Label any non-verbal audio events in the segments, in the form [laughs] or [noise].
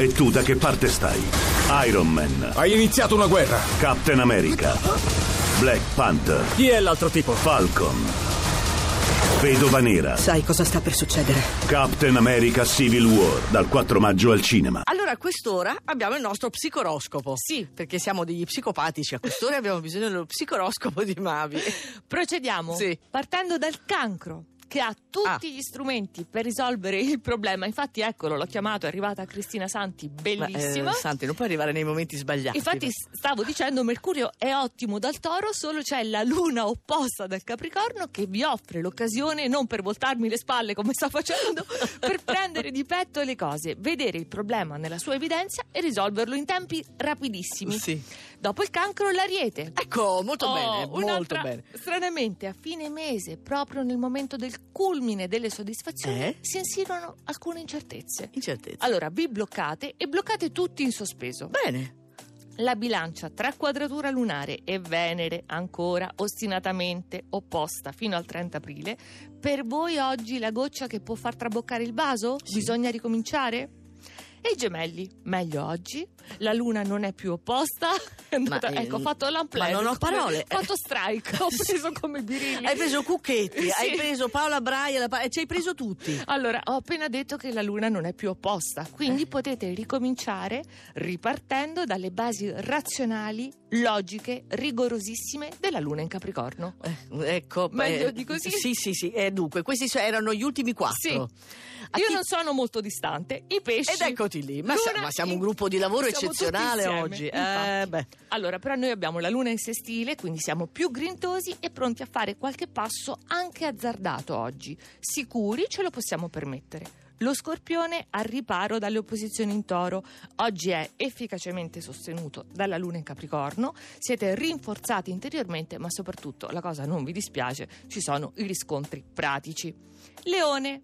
E tu da che parte stai? Iron Man, Hai iniziato una guerra. Captain America, Black Panther, Chi è l'altro tipo? Falcon, Vedova Nera, Sai cosa sta per succedere? Captain America Civil War, dal 4 maggio al cinema. Allora, a quest'ora abbiamo il nostro psicoroscopo. Sì. Perché siamo degli psicopatici. A quest'ora abbiamo bisogno dello psicoroscopo di Mavi. Procediamo Sì. partendo dal cancro che ha tutti Ah. gli strumenti per risolvere il problema. Infatti, eccolo, l'ho chiamato, è arrivata Cristina Santi, Ma, bellissima. eh, Santi, non puoi arrivare nei momenti sbagliati. Infatti stavo dicendo Mercurio è ottimo dal toro, solo c'è la luna opposta dal Capricorno che vi offre l'occasione, non per voltarmi le spalle come sto facendo, [laughs] per prendere di petto le cose, vedere il problema nella sua evidenza e risolverlo in tempi rapidissimi. Sì. Dopo il cancro l'ariete. Ecco, molto Oh, bene, molto bene. Stranamente, a fine mese, proprio nel momento del culmine delle soddisfazioni, Eh? si insinuano alcune incertezze. Incertezza. Allora, vi bloccate e bloccate tutti in sospeso. Bene. La bilancia tra quadratura lunare e Venere, ancora ostinatamente opposta fino al 30 aprile, per voi oggi la goccia che può far traboccare il vaso? Bisogna ricominciare? E i gemelli, meglio oggi, la luna non è più opposta. È andata- Ma, eh, ecco, ho fatto l'unplug. ma non ho parole. [laughs] Ho fatto strike, ho [laughs] preso come birilli. Hai preso Cucchetti, [laughs] Sì. hai preso Paola Braia, pa- ci hai preso tutti. Allora, ho appena detto che la Luna non è più opposta, quindi Eh. potete ricominciare ripartendo dalle basi razionali, logiche, rigorosissime della Luna in Capricorno. Eh, ecco, Meglio eh, di così? Sì, sì, sì. Eh, dunque, questi erano gli ultimi quattro. Sì. A Io chi- non sono molto distante, i pesci. Ed eccoti lì. Ma, sa- ma siamo un gruppo di lavoro siamo eccezionale oggi. Eh. Allora, però noi abbiamo la luna in sestile, quindi siamo più grintosi e pronti a fare qualche passo anche azzardato oggi. Sicuri ce lo possiamo permettere. Lo scorpione al riparo dalle opposizioni in toro. Oggi è efficacemente sostenuto dalla luna in capricorno. Siete rinforzati interiormente, ma soprattutto, la cosa non vi dispiace, ci sono i riscontri pratici. Leone.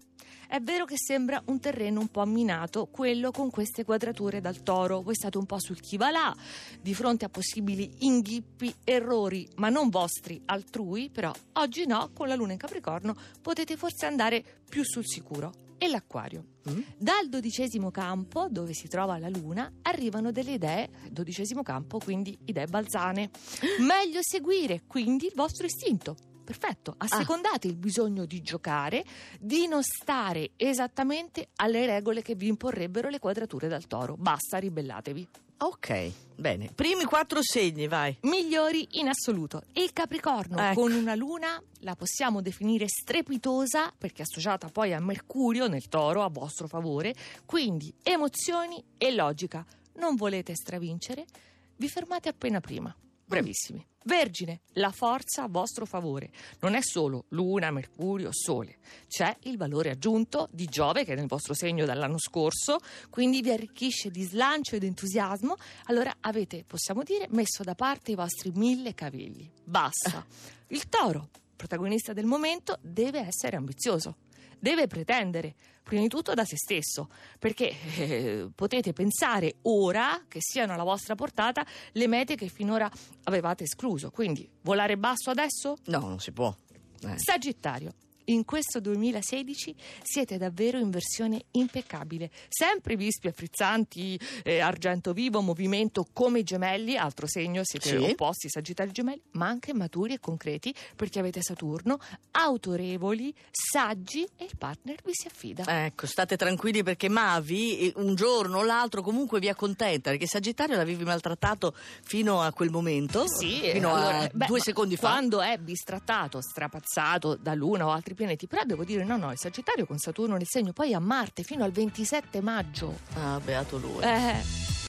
È vero che sembra un terreno un po' minato, quello con queste quadrature dal toro. Voi state un po' sul chi va là, di fronte a possibili inghippi, errori, ma non vostri, altrui, però oggi no, con la luna in Capricorno potete forse andare più sul sicuro. E l'acquario. Mm? Dal dodicesimo campo, dove si trova la luna, arrivano delle idee, dodicesimo campo, quindi idee balzane. [gasps] Meglio seguire quindi il vostro istinto. Perfetto, assecondate il bisogno di giocare, di non stare esattamente alle regole che vi imporrebbero le quadrature dal toro. Basta, ribellatevi. Ok, bene. Primi quattro segni, vai. Migliori in assoluto. Il Capricorno Ecco. con una luna la possiamo definire strepitosa perché è associata poi a Mercurio nel toro a vostro favore, quindi emozioni e logica. Non volete stravincere? Vi fermate appena prima. Bravissimi. Vergine, la forza a vostro favore. Non è solo Luna, Mercurio, Sole. C'è il valore aggiunto di Giove che è nel vostro segno dall'anno scorso, quindi vi arricchisce di slancio ed entusiasmo. Allora avete, possiamo dire, messo da parte i vostri mille cavilli. Basta. [laughs] Il toro, protagonista del momento, deve essere ambizioso. Deve pretendere, prima di tutto da se stesso, perché eh, potete pensare ora che siano alla vostra portata le mete che finora avevate escluso. Quindi volare basso adesso? No, non si può. Eh. Sagittario. In questo 2016 siete davvero in versione impeccabile. Sempre vispi e frizzanti, eh, argento vivo, movimento come i gemelli, altro segno, siete Sì. opposti, Sagittario e gemelli, ma anche maturi e concreti perché avete Saturno, autorevoli, saggi e il partner vi si affida. Ecco, state tranquilli perché Mavi eh, un giorno o l'altro comunque vi accontenta perché Sagittario l'avevi maltrattato fino a quel momento, Sì, fino allora, a beh, due secondi fa. Quando è bistrattato, strapazzato da Luna o altri pianeti, però devo dire no, no, il Sagittario con Saturno nel segno, poi a Marte fino al 27 maggio. Ah, beato lui. Eh,